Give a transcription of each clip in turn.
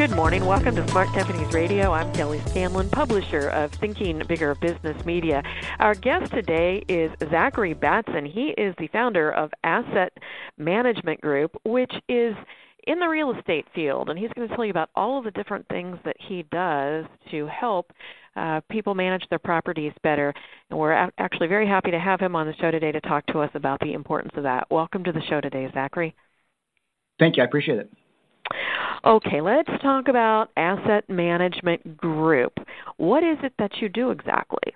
Good morning. Welcome to Smart Companies Radio. I'm Kelly Scanlon, publisher of Thinking Bigger Business Media. Our guest today is Zachary Batson. He is the founder of Asset Management Group, which is in the real estate field, and he's going to tell you about all of the different things that he does to help uh, people manage their properties better. And we're a- actually very happy to have him on the show today to talk to us about the importance of that. Welcome to the show today, Zachary. Thank you. I appreciate it. Okay, let's talk about Asset Management Group. What is it that you do exactly?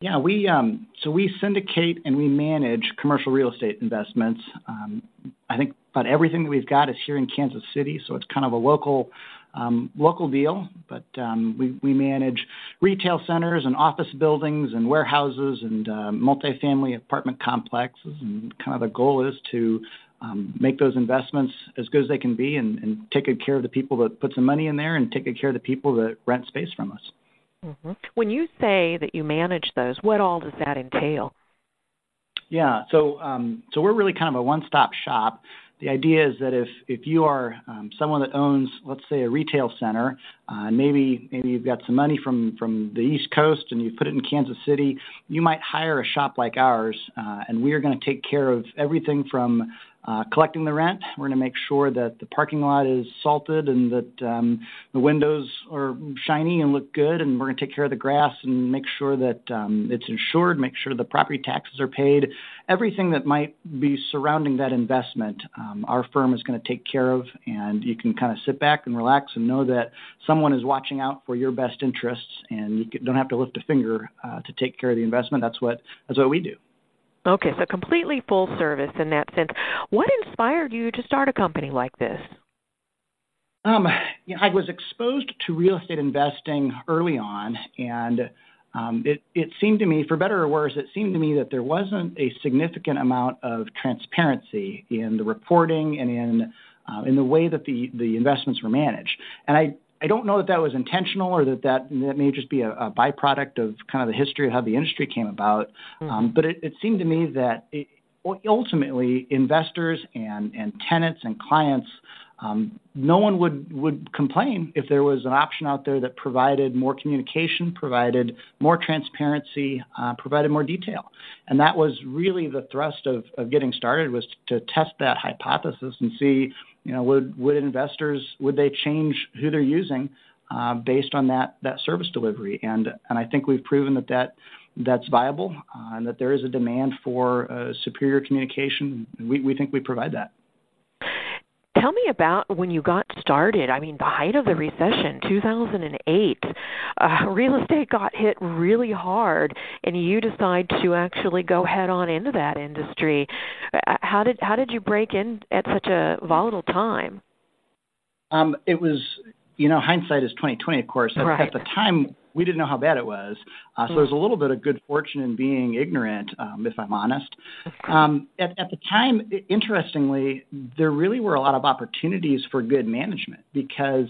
Yeah, we um, so we syndicate and we manage commercial real estate investments. Um, I think about everything that we've got is here in Kansas City, so it's kind of a local um, local deal. But um, we we manage retail centers and office buildings and warehouses and uh, multifamily apartment complexes, and kind of the goal is to make those investments as good as they can be and, and, take good care of the people that put some money in there and take good care of the people that rent space from us. Mm-hmm. When you say that you manage those, what all does that entail? Yeah, so um, so we're really kind of a one-stop shop. The idea is that if if you are um, someone that owns, let's say, a retail center, uh, and maybe maybe you've got some money from from the East Coast and you put it in Kansas City, you might hire a shop like ours, uh, and we are going to take care of everything from collecting the rent. We're going to make sure that the parking lot is salted and that um, the windows are shiny and look good. And we're going to take care of the grass and make sure that um, it's insured, make sure the property taxes are paid. Everything that might be surrounding that investment, um, our firm is going to take care of. And you can kind of sit back and relax and know that someone is watching out for your best interests, and you don't have to lift a finger uh, to take care of the investment. That's what we do. Okay, so completely full service in that sense. What inspired you to start a company like this? Um, you know, I was exposed to real estate investing early on, and um, it, it seemed to me, for better or worse, it seemed to me that there wasn't a significant amount of transparency in the reporting and in uh, in the way that the the investments were managed. And I I don't know that that was intentional or that that, that may just be a, a byproduct of kind of the history of how the industry came about. Mm-hmm. Um, but it, it, seemed to me that it, ultimately investors and, and tenants and clients, no one would, would complain if there was an option out there that provided more communication, provided more transparency, uh, provided more detail. And that was really the thrust of, of getting started was to test that hypothesis and see you know, would would investors would they change who they're using uh, based on that that service delivery? And and I think we've proven that that that's viable uh, and that there is a demand for superior communication. We we think we provide that. Tell me about when you got started. I mean, the height of the recession, 2008, uh, real estate got hit really hard, and you decide to actually go head on into that industry. Uh, how did how did you break in at such a volatile time? Um, it was, you know, hindsight is 2020, of course. At, right. at the time, we didn't know how bad it was. Uh, so there's a little bit of good fortune in being ignorant, um, if I'm honest. Um, at, at, the time, interestingly, there really were a lot of opportunities for good management because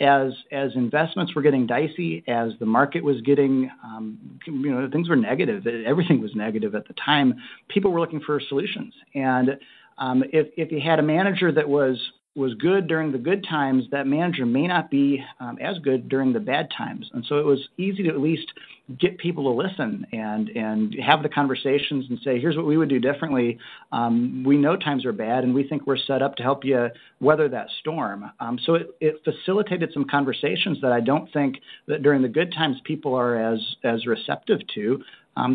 as as investments were getting dicey, as the market was getting, um, you know, things were negative. Everything was negative at the time. People were looking for solutions, and um, if if you had a manager that was was good during the good times, that manager may not be um, as good during the bad times. And so it was easy to at least get people to listen and and have the conversations and say, here's what we would do differently. Um, we know times are bad, and we think we're set up to help you weather that storm. Um, so it, it facilitated some conversations that I don't think that during the good times people are as as receptive to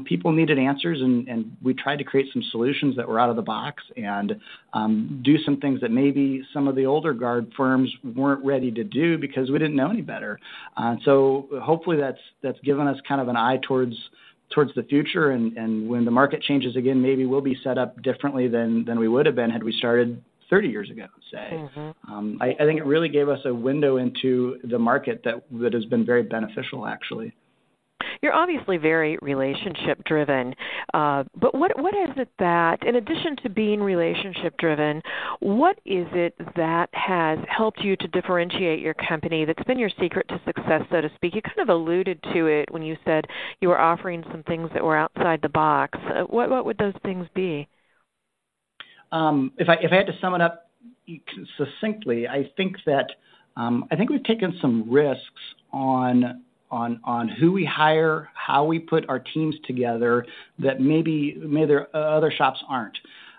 people needed answers, and, and, we tried to create some solutions that were out of the box and um, do some things that maybe some of the older guard firms weren't ready to do because we didn't know any better. Uh, so hopefully that's that's given us kind of an eye towards towards the future, and, and when the market changes again, maybe we'll be set up differently than than we would have been had we started 30 years ago, say. Mm-hmm. Um, I, I think it really gave us a window into the market that that has been very beneficial, actually. You're obviously very relationship driven. Uh, but what what is it that, in addition to being relationship driven, what is it that has helped you to differentiate your company? That's been your secret to success, so to speak. You kind of alluded to it when you said you were offering some things that were outside the box. Uh, what what would those things be? Um, if I if I had to sum it up succinctly, I think that um, I think we've taken some risks on on on who we hire, how we put our teams together that maybe maybe uh, other shops aren't.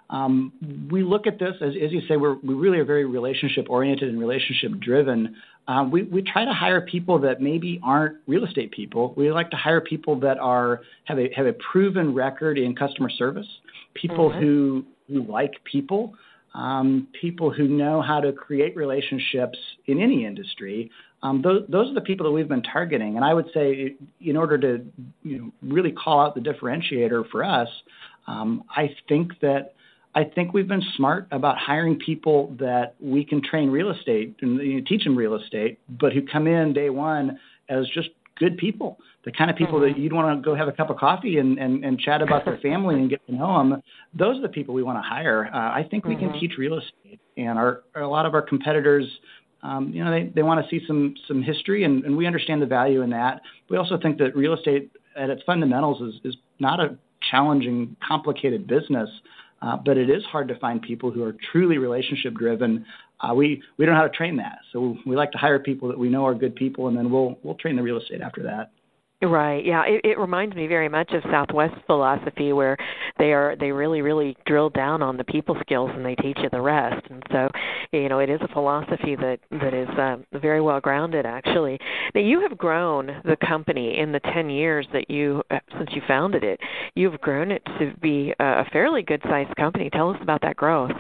Um, we look at this as, as you say, we really are very relationship oriented and relationship driven. Um, we, we try to hire people that maybe aren't real estate people. We like to hire people that are have a have a proven record in customer service, people mm-hmm. who who like people, um, people who know how to create relationships in any industry. Um, those, those are the people that we've been targeting. And I would say, in order to you know, really call out the differentiator for us, um, I think that I think we've been smart about hiring people that we can train real estate and teach them real estate, but who come in day one as just good people, the kind of people mm-hmm. that you'd want to go have a cup of coffee and, chat about their family and get to know them. Those are the people we want to hire. Uh, I think we mm-hmm. can teach real estate, and our a lot of our competitors. Um, you know, they, they want to see some some history, and, and we understand the value in that. We also think that real estate, at its fundamentals, is is not a challenging, complicated business, uh, but it is hard to find people who are truly relationship driven uh, we we don't know how to train that. So we like to hire people that we know are good people, and then we'll we'll train the real estate after that. Right. Yeah. It, it reminds me very much of Southwest philosophy, where they are they really really drill down on the people skills and they teach you the rest. And so, you know, it is a philosophy that that is uh, very well grounded. Actually, now you have grown the company in the ten years that you uh, since you founded it. You've grown it to be a fairly good sized company. Tell us about that growth.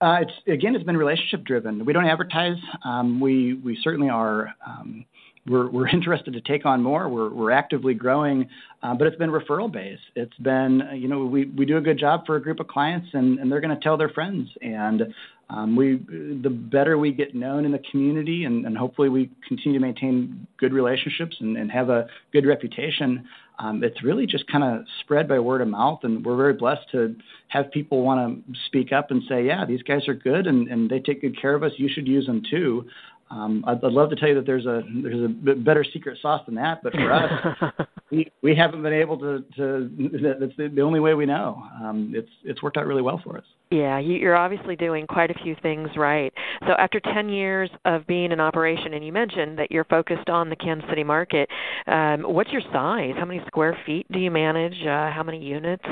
Uh, it's again, it's been relationship driven. We don't advertise. Um, we we certainly are. Um, we're interested to take on more. We're actively growing, uh, but it's been referral based. It's been you know we we do a good job for a group of clients, and they're going to tell their friends. And um, we the better we get known in the community, and, hopefully we continue to maintain good relationships and, have a good reputation um, it's really just kind of spread by word of mouth. And we're very blessed to have people want to speak up and say, yeah, these guys are good and they take good care of us. You should use them too. Um, I'd, I'd love to tell you that there's a there's a better secret sauce than that, but for us, we we haven't been able to to. That's the, the only way we know. Um, it's it's worked out really well for us. Yeah, you're obviously doing quite a few things right. So after 10 years of being in operation, and you mentioned that you're focused on the Kansas City market, um, what's your size? How many square feet do you manage? Uh, how many units?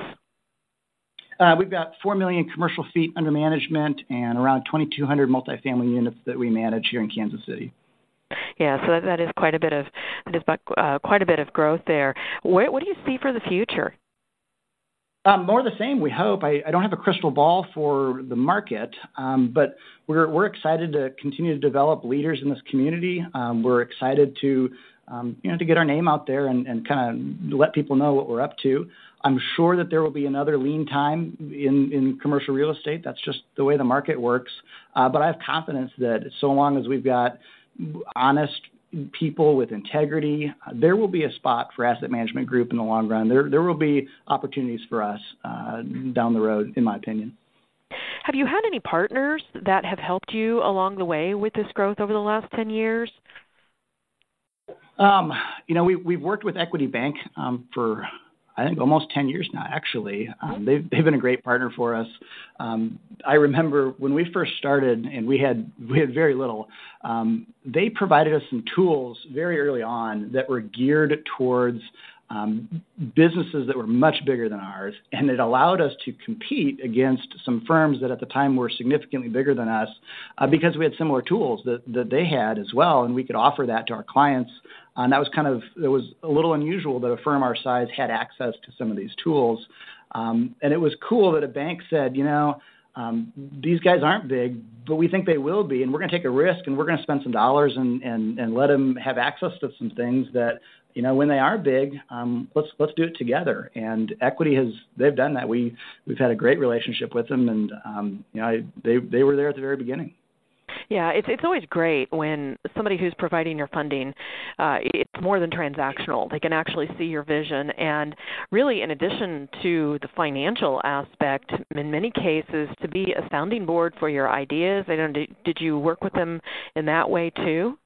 Uh, we've got 4 million commercial feet under management and around 2,200 multifamily units that we manage here in Kansas City. Yeah, so that, is quite a bit of that is uh, quite a bit of growth there. Where, what do you see for the future? Um, more the same, we hope. I, don't have a crystal ball for the market, um, but we're, we're excited to continue to develop leaders in this community. Um, we're excited to, you know, to get our name out there and, kind of let people know what we're up to. I'm sure that there will be another lean time in, in commercial real estate. That's just the way the market works. Uh, but I have confidence that so long as we've got honest people with integrity, there will be a spot for Asset Management Group in the long run. There, there will be opportunities for us uh, down the road, in my opinion. Have you had any partners that have helped you along the way with this growth over the last 10 years? Um, you know, we, we've worked with Equity Bank um, for I think almost 10 years now, actually. Um, they've, they've been a great partner for us. Um, I remember when we first started and we had, we had very little, um, they provided us some tools very early on that were geared towards um, businesses that were much bigger than ours, and it allowed us to compete against some firms that at the time were significantly bigger than us uh, because we had similar tools that, that they had as well, and we could offer that to our clients. And that was kind of it was a little unusual that a firm our size had access to some of these tools, um, and it was cool that a bank said, you know. Um, these guys aren't big, but we think they will be, and we're going to take a risk, and we're going to spend some dollars and, and and let them have access to some things that you know, when they are big, um, let's let's do it together. And Equity has they've done that. We we've had a great relationship with them, and you know, they they were there at the very beginning. Yeah, it's it's always great when somebody who's providing your funding, uh, it's more than transactional. They can actually see your vision, and really, in addition to the financial aspect, in many cases, to be a sounding board for your ideas. I don't. Did, did you work with them in that way too?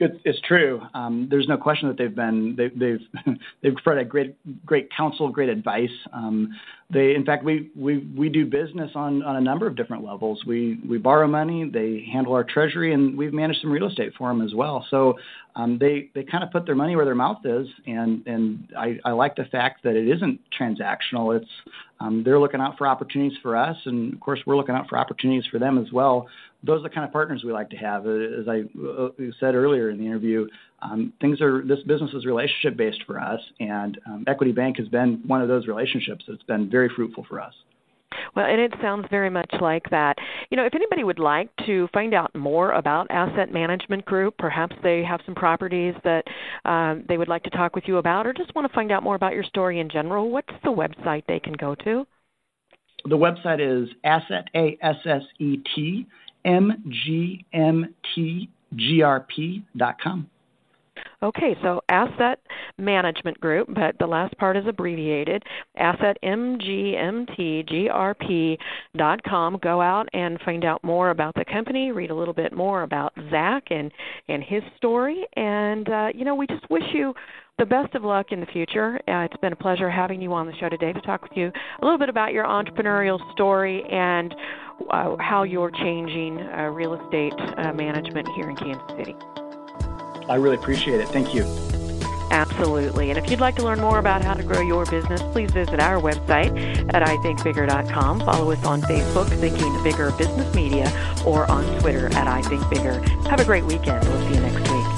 It's, true. Um, there's no question that they've been they, they've they've provided great great counsel, great advice. Um, they, in fact, we we we do business on on a number of different levels. We we borrow money, they handle our treasury, and we've managed some real estate for them as well. So um, they they kind of put their money where their mouth is, and and I, I like the fact that it isn't transactional. It's um, they're looking out for opportunities for us, and of course we're looking out for opportunities for them as well those are the kind of partners we like to have. Uh, as I uh, said earlier in the interview, um, things are this business is relationship based for us, and um, Equity Bank has been one of those relationships that's been very fruitful for us. Well, and it sounds very much like that. You know, if anybody would like to find out more about Asset Management Group, perhaps they have some properties that um, they would like to talk with you about, or just want to find out more about your story in general, what's the website they can go to? The website is Asset A S S E T mgmtgrp.com. Okay, so Asset Management Group, but the last part is abbreviated. AssetMGMTGRP.com. Go out and find out more about the company. Read a little bit more about Zach and and his story. And uh, you know, we just wish you the best of luck in the future. Uh, it's been a pleasure having you on the show today to talk with you a little bit about your entrepreneurial story and uh, how you're changing uh, real estate uh, management here in Kansas City. I really appreciate it. Thank you. Absolutely. And if you'd like to learn more about how to grow your business, please visit our website at ithinkbigger.com. Follow us on Facebook, Thinking Bigger Business Media, or on Twitter at ithinkbigger. Have a great weekend. We'll see you next week.